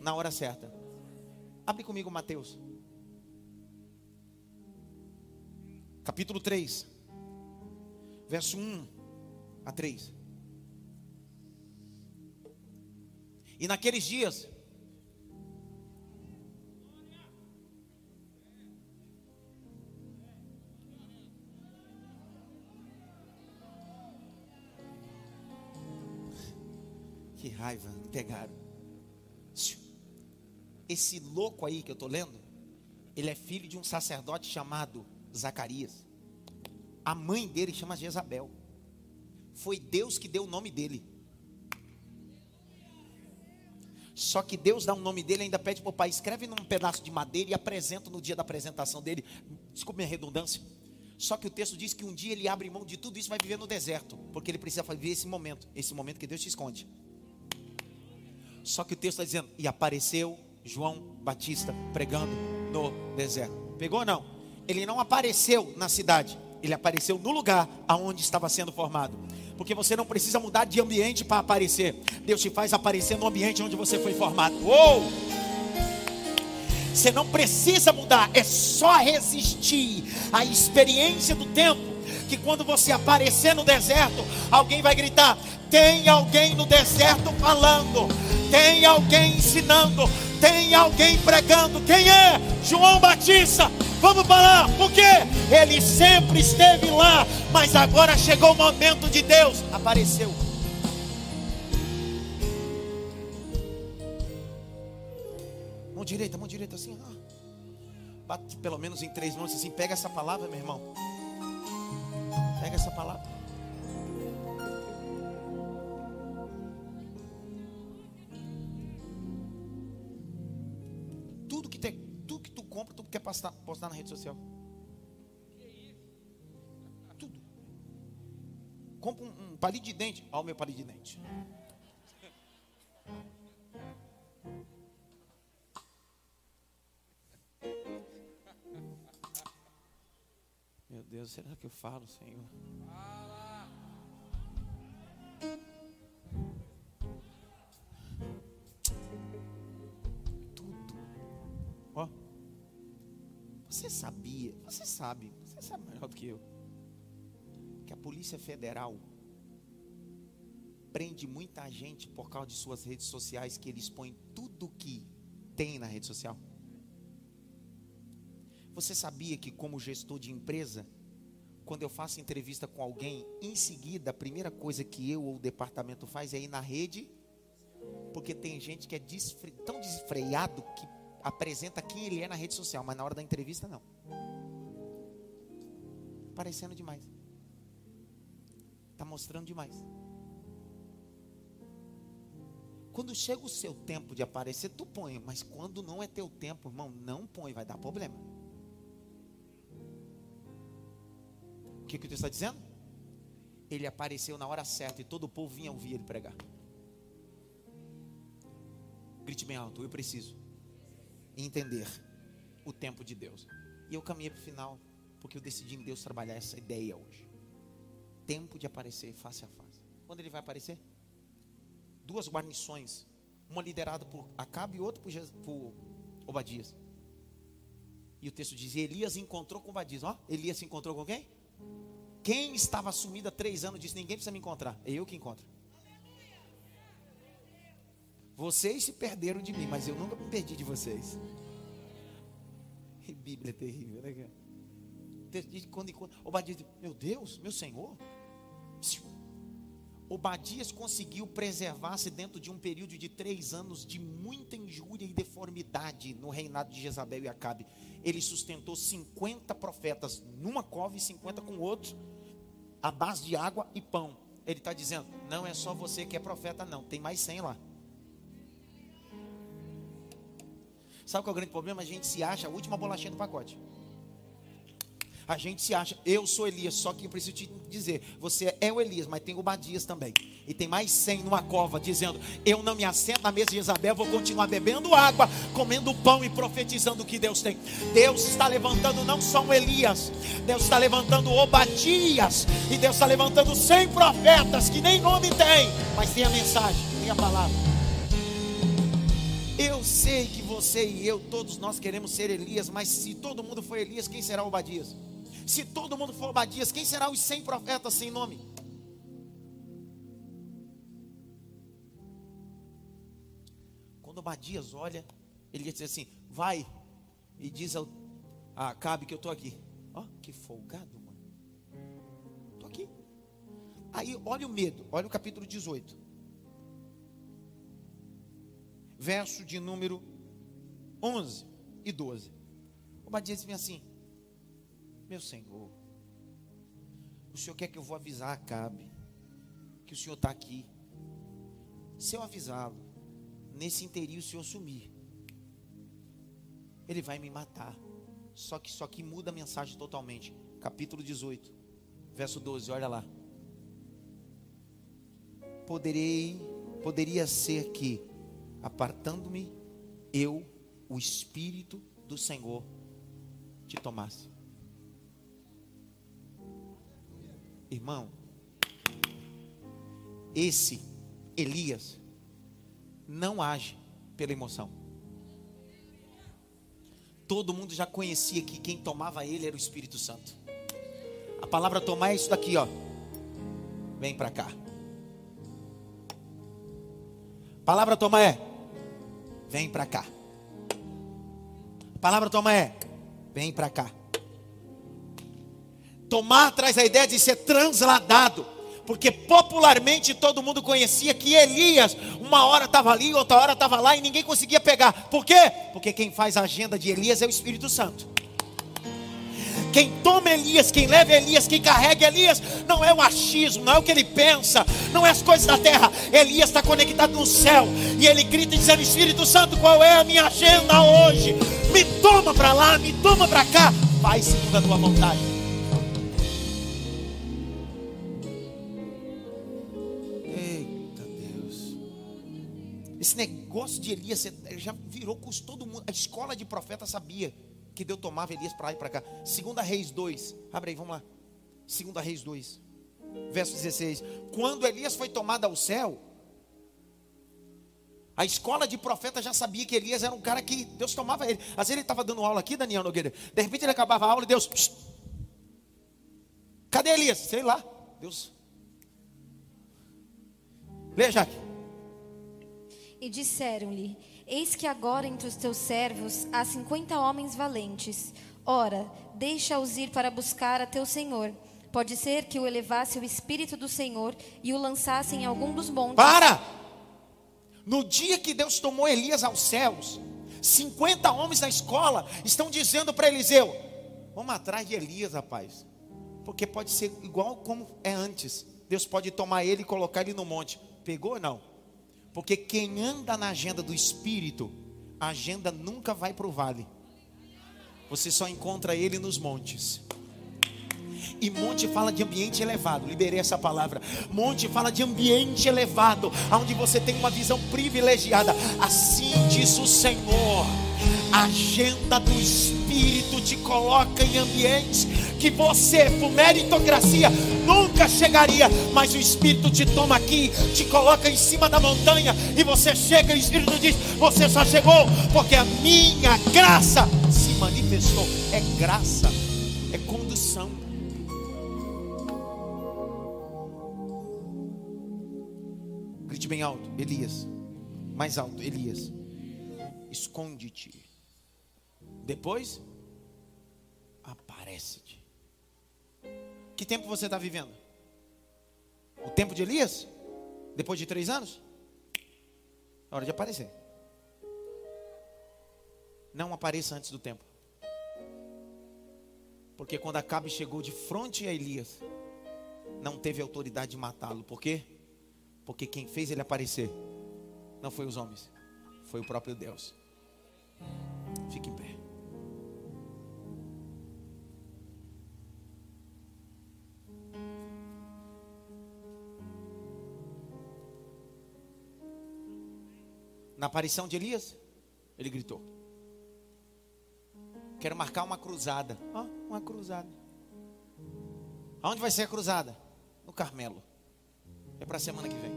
na hora certa. Abre comigo Mateus. Capítulo 3. Verso 1 a 3. E naqueles dias, que raiva, pegaram. Esse louco aí que eu estou lendo, ele é filho de um sacerdote chamado Zacarias. A mãe dele chama Jezabel. Foi Deus que deu o nome dele. Só que Deus dá o um nome dele, ainda pede para o pai, escreve num pedaço de madeira e apresenta no dia da apresentação dele. Desculpe minha redundância. Só que o texto diz que um dia ele abre mão de tudo isso e vai viver no deserto, porque ele precisa viver esse momento, esse momento que Deus te esconde. Só que o texto está dizendo, e apareceu João Batista pregando no deserto. Pegou ou não? Ele não apareceu na cidade, ele apareceu no lugar aonde estava sendo formado. Porque você não precisa mudar de ambiente para aparecer. Deus te faz aparecer no ambiente onde você foi formado. Uou! Você não precisa mudar, é só resistir à experiência do tempo. Que quando você aparecer no deserto, alguém vai gritar: tem alguém no deserto falando, tem alguém ensinando, tem alguém pregando. Quem é? João Batista. Vamos falar, porque ele sempre esteve lá, mas agora chegou o momento de Deus, apareceu. Mão direita, mão direita assim. Bate pelo menos em três mãos assim, pega essa palavra, meu irmão. Pega essa palavra. Quer postar, postar na rede social. Tudo. Compra um, um palito de dente. Olha o meu palito de dente. Meu Deus, será que eu falo, Senhor? Você sabe, você sabe melhor do que eu, que a Polícia Federal prende muita gente por causa de suas redes sociais, que eles põem tudo que tem na rede social? Você sabia que, como gestor de empresa, quando eu faço entrevista com alguém, em seguida, a primeira coisa que eu ou o departamento faz é ir na rede, porque tem gente que é desfre... tão desfreado que apresenta quem ele é na rede social, mas na hora da entrevista não. Parecendo demais. Está mostrando demais. Quando chega o seu tempo de aparecer, tu põe, mas quando não é teu tempo, irmão, não põe, vai dar problema. O que, que o está dizendo? Ele apareceu na hora certa e todo o povo vinha ouvir ele pregar. Grite bem alto, eu preciso entender o tempo de Deus. E eu caminhei para o final, porque eu decidi em Deus trabalhar essa ideia hoje. Tempo de aparecer face a face. Quando ele vai aparecer? Duas guarnições, uma liderada por Acabe e outra por, por Obadias. E o texto diz: Elias encontrou com Obadias. Ó, Elias se encontrou com quem? Quem estava sumido há três anos disse: Ninguém precisa me encontrar, é eu que encontro. Vocês se perderam de mim, mas eu nunca me perdi de vocês. E Bíblia é terrível, né, cara? Quando encontra, Obadias diz: Meu Deus, meu Senhor. Obadias conseguiu preservar-se dentro de um período de três anos de muita injúria e deformidade no reinado de Jezabel e Acabe. Ele sustentou 50 profetas numa cova e 50 com outro, à base de água e pão. Ele está dizendo: não é só você que é profeta, não, tem mais 100 lá. Sabe qual é o grande problema? A gente se acha a última bolachinha do pacote. A gente se acha, eu sou Elias, só que eu preciso te dizer, você é o Elias, mas tem o Badias também. E tem mais 100 numa cova dizendo: Eu não me assento na mesa de Isabel, vou continuar bebendo água, comendo pão e profetizando o que Deus tem. Deus está levantando não só o Elias, Deus está levantando Obadias, e Deus está levantando 100 profetas que nem nome tem, mas tem a mensagem, tem a palavra. Eu sei que você e eu, todos nós queremos ser Elias, mas se todo mundo for Elias, quem será Obadias? Se todo mundo for Obadias, quem será os 100 profetas sem nome? Quando Obadias olha, ele diz assim: Vai e diz ao, a Acabe que eu estou aqui. Ó, oh, que folgado, mano. Estou aqui. Aí, olha o medo, olha o capítulo 18. Verso de número 11 e 12. Obadias vem assim: meu Senhor, o Senhor quer que eu vou avisar a Cabe que o Senhor está aqui. Se eu avisá-lo, nesse interim o Senhor sumir, ele vai me matar. Só que só que muda a mensagem totalmente. Capítulo 18, verso 12, olha lá. Poderei, poderia ser que, apartando-me, eu, o Espírito do Senhor, te tomasse. Irmão, esse Elias não age pela emoção. Todo mundo já conhecia que quem tomava ele era o Espírito Santo. A palavra tomar é isso daqui, ó. Vem para cá. A palavra tomar é vem para cá. A palavra tomar é vem para cá. Tomar traz a ideia de ser transladado. Porque popularmente todo mundo conhecia que Elias, uma hora estava ali, outra hora estava lá e ninguém conseguia pegar. Por quê? Porque quem faz a agenda de Elias é o Espírito Santo. Quem toma Elias, quem leva Elias, quem carrega Elias, não é o achismo, não é o que ele pensa, não é as coisas da terra. Elias está conectado no céu e ele grita dizendo: Espírito Santo, qual é a minha agenda hoje? Me toma para lá, me toma para cá, vai segundo a tua vontade. Negócio de Elias já virou com todo mundo. A escola de profeta sabia que Deus tomava Elias para lá e para cá. Segunda Reis 2. Abre aí, vamos lá. Segunda Reis 2. Verso 16. Quando Elias foi tomado ao céu, A escola de profeta já sabia que Elias era um cara que Deus tomava ele. Às vezes ele estava dando aula aqui, Daniel Nogueira. De repente ele acabava a aula e Deus. Psst, Cadê Elias? Sei lá. Deus. Leia, Jaque. E disseram-lhe: Eis que agora entre os teus servos há cinquenta homens valentes. Ora, deixa-os ir para buscar a teu senhor. Pode ser que o elevasse o espírito do Senhor e o lançasse em algum dos montes. Para! No dia que Deus tomou Elias aos céus, 50 homens da escola estão dizendo para Eliseu: Vamos atrás de Elias, rapaz. Porque pode ser igual como é antes. Deus pode tomar ele e colocar ele no monte. Pegou ou não? Porque quem anda na agenda do Espírito, a agenda nunca vai para o vale. Você só encontra ele nos montes. E monte fala de ambiente elevado. Liberei essa palavra. Monte fala de ambiente elevado, onde você tem uma visão privilegiada. Assim diz o Senhor. Agenda do Espírito te coloca em ambientes que você, por meritocracia, nunca chegaria. Mas o Espírito te toma aqui, te coloca em cima da montanha. E você chega e o Espírito diz: Você só chegou porque a minha graça se manifestou. É graça, é condução. Grite bem alto, Elias. Mais alto, Elias. Esconde-te. Depois, aparece-te. Que tempo você está vivendo? O tempo de Elias? Depois de três anos? É hora de aparecer. Não apareça antes do tempo. Porque quando Acabe chegou de frente a Elias, não teve autoridade de matá-lo. Por quê? Porque quem fez ele aparecer não foi os homens, foi o próprio Deus. Na aparição de Elias, ele gritou: Quero marcar uma cruzada. Ó, uma cruzada. Aonde vai ser a cruzada? No Carmelo. É para a semana que vem.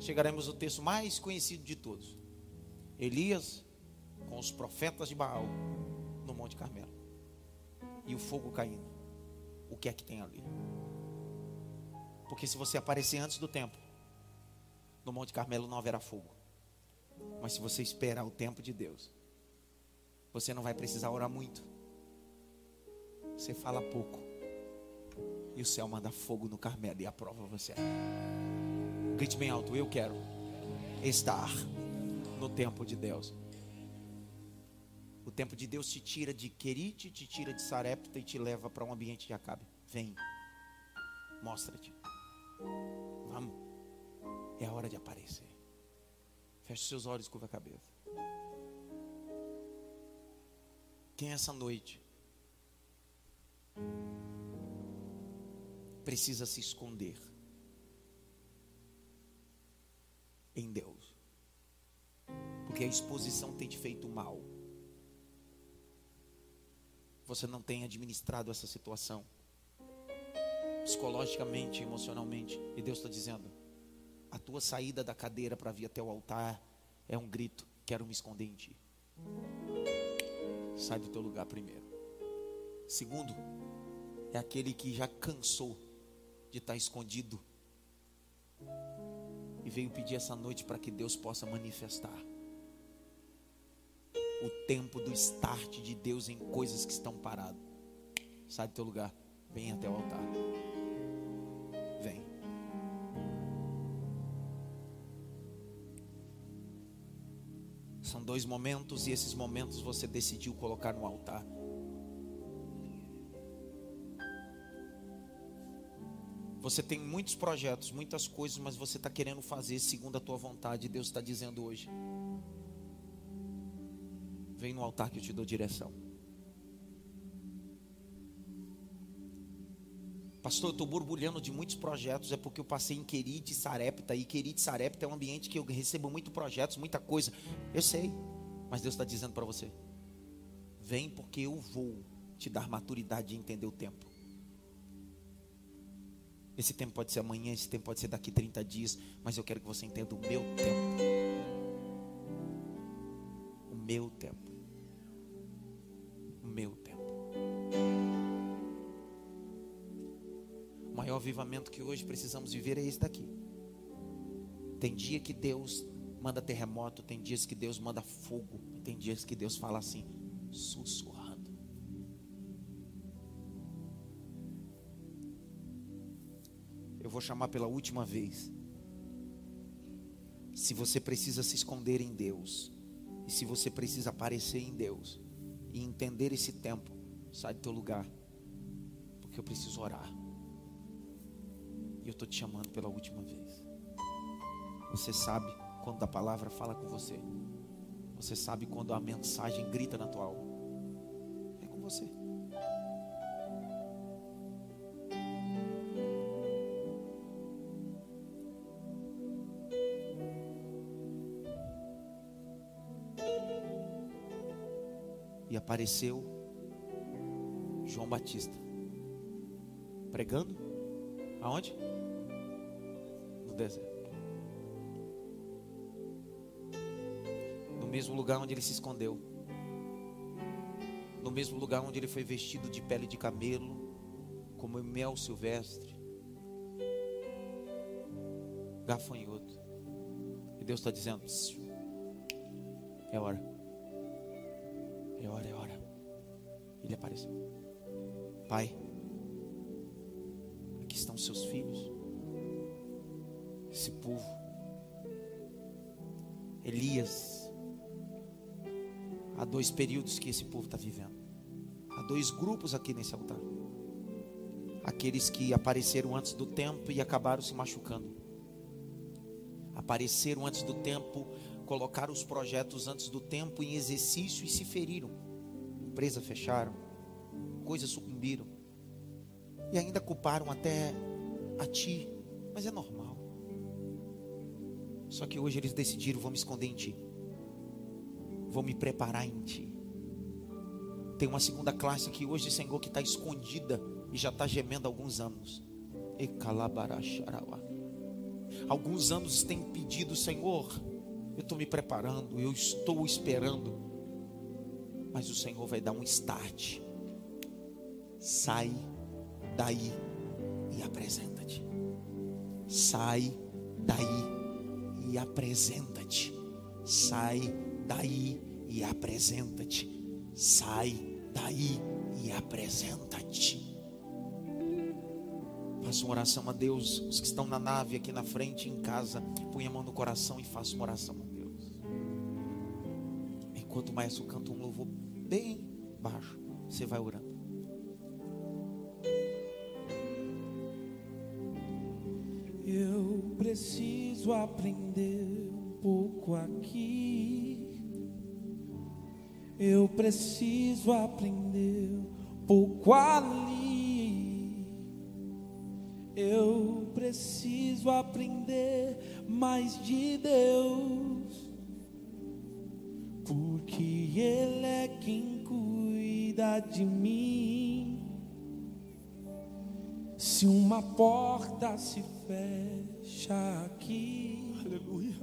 Chegaremos ao texto mais conhecido de todos. Elias com os profetas de Baal no Monte Carmelo. E o fogo caindo. O que é que tem ali? Porque se você aparecer antes do tempo, no Monte Carmelo não haverá fogo. Mas se você esperar o tempo de Deus, você não vai precisar orar muito. Você fala pouco. E o céu manda fogo no Carmelo e aprova você. Grite bem alto, eu quero estar no tempo de Deus. O tempo de Deus te tira de Querite, te tira de Sarepta e te leva para um ambiente de Acabe. Vem, mostra-te. Vamos, é a hora de aparecer. Feche seus olhos, curva a cabeça. Quem é essa noite precisa se esconder em Deus? Porque a exposição tem te feito mal. Você não tem administrado essa situação psicologicamente, emocionalmente, e Deus está dizendo: a tua saída da cadeira para vir até o altar é um grito: quero me esconder em ti. Sai do teu lugar primeiro. Segundo, é aquele que já cansou de estar escondido e veio pedir essa noite para que Deus possa manifestar o tempo do start de Deus em coisas que estão paradas. Sai do teu lugar, vem até o altar. Dois momentos e esses momentos você decidiu colocar no altar. Você tem muitos projetos, muitas coisas, mas você está querendo fazer segundo a tua vontade. Deus está dizendo hoje: Vem no altar que eu te dou direção. Pastor, eu estou borbulhando de muitos projetos, é porque eu passei em Querite e Sarepta, e Querite e Sarepta é um ambiente que eu recebo muitos projetos, muita coisa. Eu sei, mas Deus está dizendo para você: vem porque eu vou te dar maturidade de entender o tempo. Esse tempo pode ser amanhã, esse tempo pode ser daqui 30 dias, mas eu quero que você entenda o meu tempo. O meu tempo. O meu O avivamento que hoje precisamos viver é esse daqui. Tem dia que Deus manda terremoto, tem dias que Deus manda fogo, tem dias que Deus fala assim, sussurrando. Eu vou chamar pela última vez. Se você precisa se esconder em Deus, e se você precisa aparecer em Deus, e entender esse tempo, sai do teu lugar, porque eu preciso orar. E eu estou te chamando pela última vez. Você sabe quando a palavra fala com você. Você sabe quando a mensagem grita na tua alma. É com você. E apareceu João Batista pregando aonde? No deserto. No mesmo lugar onde ele se escondeu. No mesmo lugar onde ele foi vestido de pele de camelo, como mel silvestre. Gafanhoto. E Deus está dizendo: é hora. É hora, é hora. Ele apareceu. Pai, Elias. Há dois períodos que esse povo está vivendo. Há dois grupos aqui nesse altar. Aqueles que apareceram antes do tempo e acabaram se machucando. Apareceram antes do tempo colocaram os projetos antes do tempo em exercício e se feriram. Empresa fecharam, coisas sucumbiram. E ainda culparam até a ti, mas é normal. Só que hoje eles decidiram: vou me esconder em ti, vou me preparar em ti. Tem uma segunda classe aqui hoje, Senhor, que está escondida e já está gemendo há alguns anos. E Alguns anos tem pedido, Senhor, eu estou me preparando, eu estou esperando. Mas o Senhor vai dar um start. Sai daí e apresenta-te. Sai daí e apresenta-te. Sai daí e apresenta-te. Sai daí e apresenta-te. Faça uma oração a Deus. Os que estão na nave aqui na frente, em casa, põe a mão no coração e faça uma oração a Deus. Enquanto o maestro canta um louvor bem baixo, você vai orando. Eu preciso aprender um pouco aqui. Eu preciso aprender um pouco ali. Eu preciso aprender mais de Deus, porque Ele é quem cuida de mim. Se uma porta se fecha aqui, aleluia,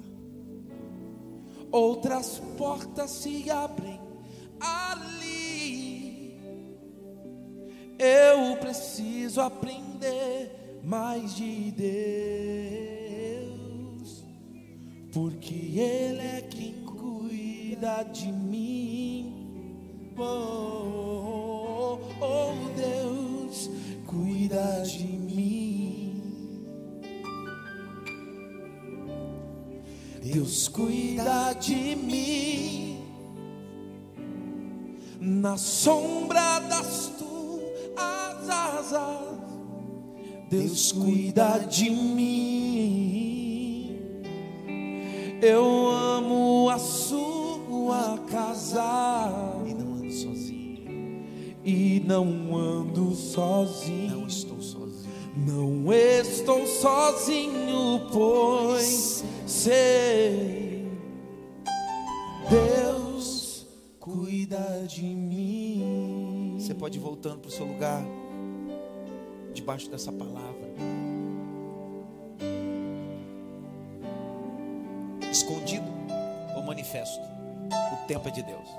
outras portas se abrem ali. Eu preciso aprender mais de Deus, porque Ele é quem cuida de mim. Deus cuida de mim na sombra das tuas asas Deus cuida de mim. Eu amo a sua casa. E não ando sozinho. E não ando sozinho. Não estou sozinho. Não estou sozinho, pois sei. voltando para o seu lugar, debaixo dessa palavra. Escondido ou manifesto, o tempo é de Deus.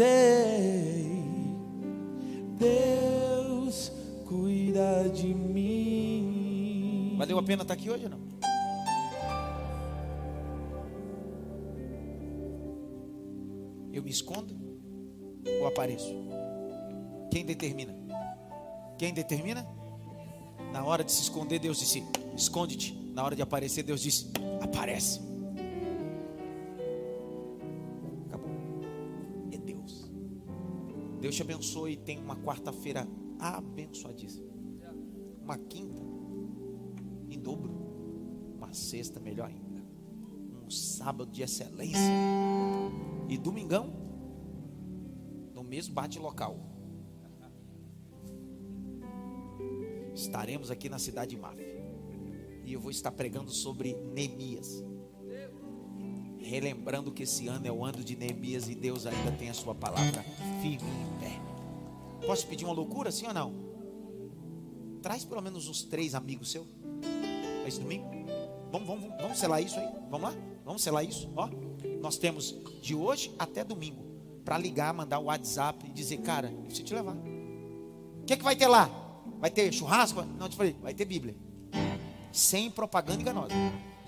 Sei Deus cuida de mim. Valeu a pena estar aqui hoje ou não? Eu me escondo ou apareço? Quem determina? Quem determina? Na hora de se esconder, Deus disse: esconde-te. Na hora de aparecer, Deus disse: aparece. Deus te abençoe e tenha uma quarta-feira abençoadíssima. Uma quinta em dobro. Uma sexta melhor ainda. Um sábado de excelência. E domingão no mesmo bate local. Estaremos aqui na cidade de Maf. E eu vou estar pregando sobre Neemias. Relembrando que esse ano é o ano de Neemias e Deus ainda tem a sua palavra firme em pé. Posso pedir uma loucura, sim ou não? Traz pelo menos uns três amigos seus. Esse domingo? Vamos, vamos, vamos, vamos selar isso aí? Vamos lá? Vamos selar isso? Ó, nós temos de hoje até domingo para ligar, mandar o WhatsApp e dizer, cara, eu preciso te levar. O que, é que vai ter lá? Vai ter churrasco? Não, eu te falei, vai ter Bíblia. Sem propaganda enganosa.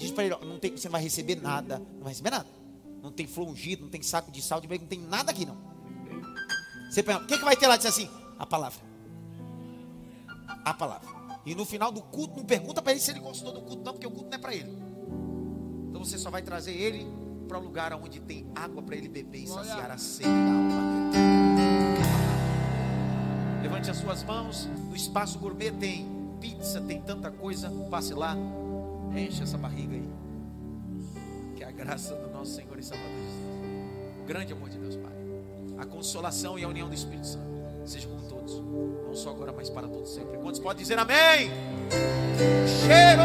Diz para ele, ó, não tem, você não vai receber nada, não vai receber nada. Não tem flor ungido, não tem saco de sal de bacon, não tem nada aqui não. Você pergunta, o que, que vai ter lá? Diz assim, a palavra. A palavra. E no final do culto, não pergunta para ele se ele gostou do culto, não, porque o culto não é para ele. Então você só vai trazer ele para o lugar onde tem água para ele beber e saciar a sede da alma dele. Levante as suas mãos. No espaço gourmet tem pizza, tem tanta coisa. Passe lá, Enche essa barriga aí. Que a graça do nosso Senhor e Salvador Jesus. O grande amor de Deus, Pai. A consolação e a união do Espírito Santo. Seja com todos. Não só agora, mas para todos sempre. Quantos podem dizer amém? Cheiro!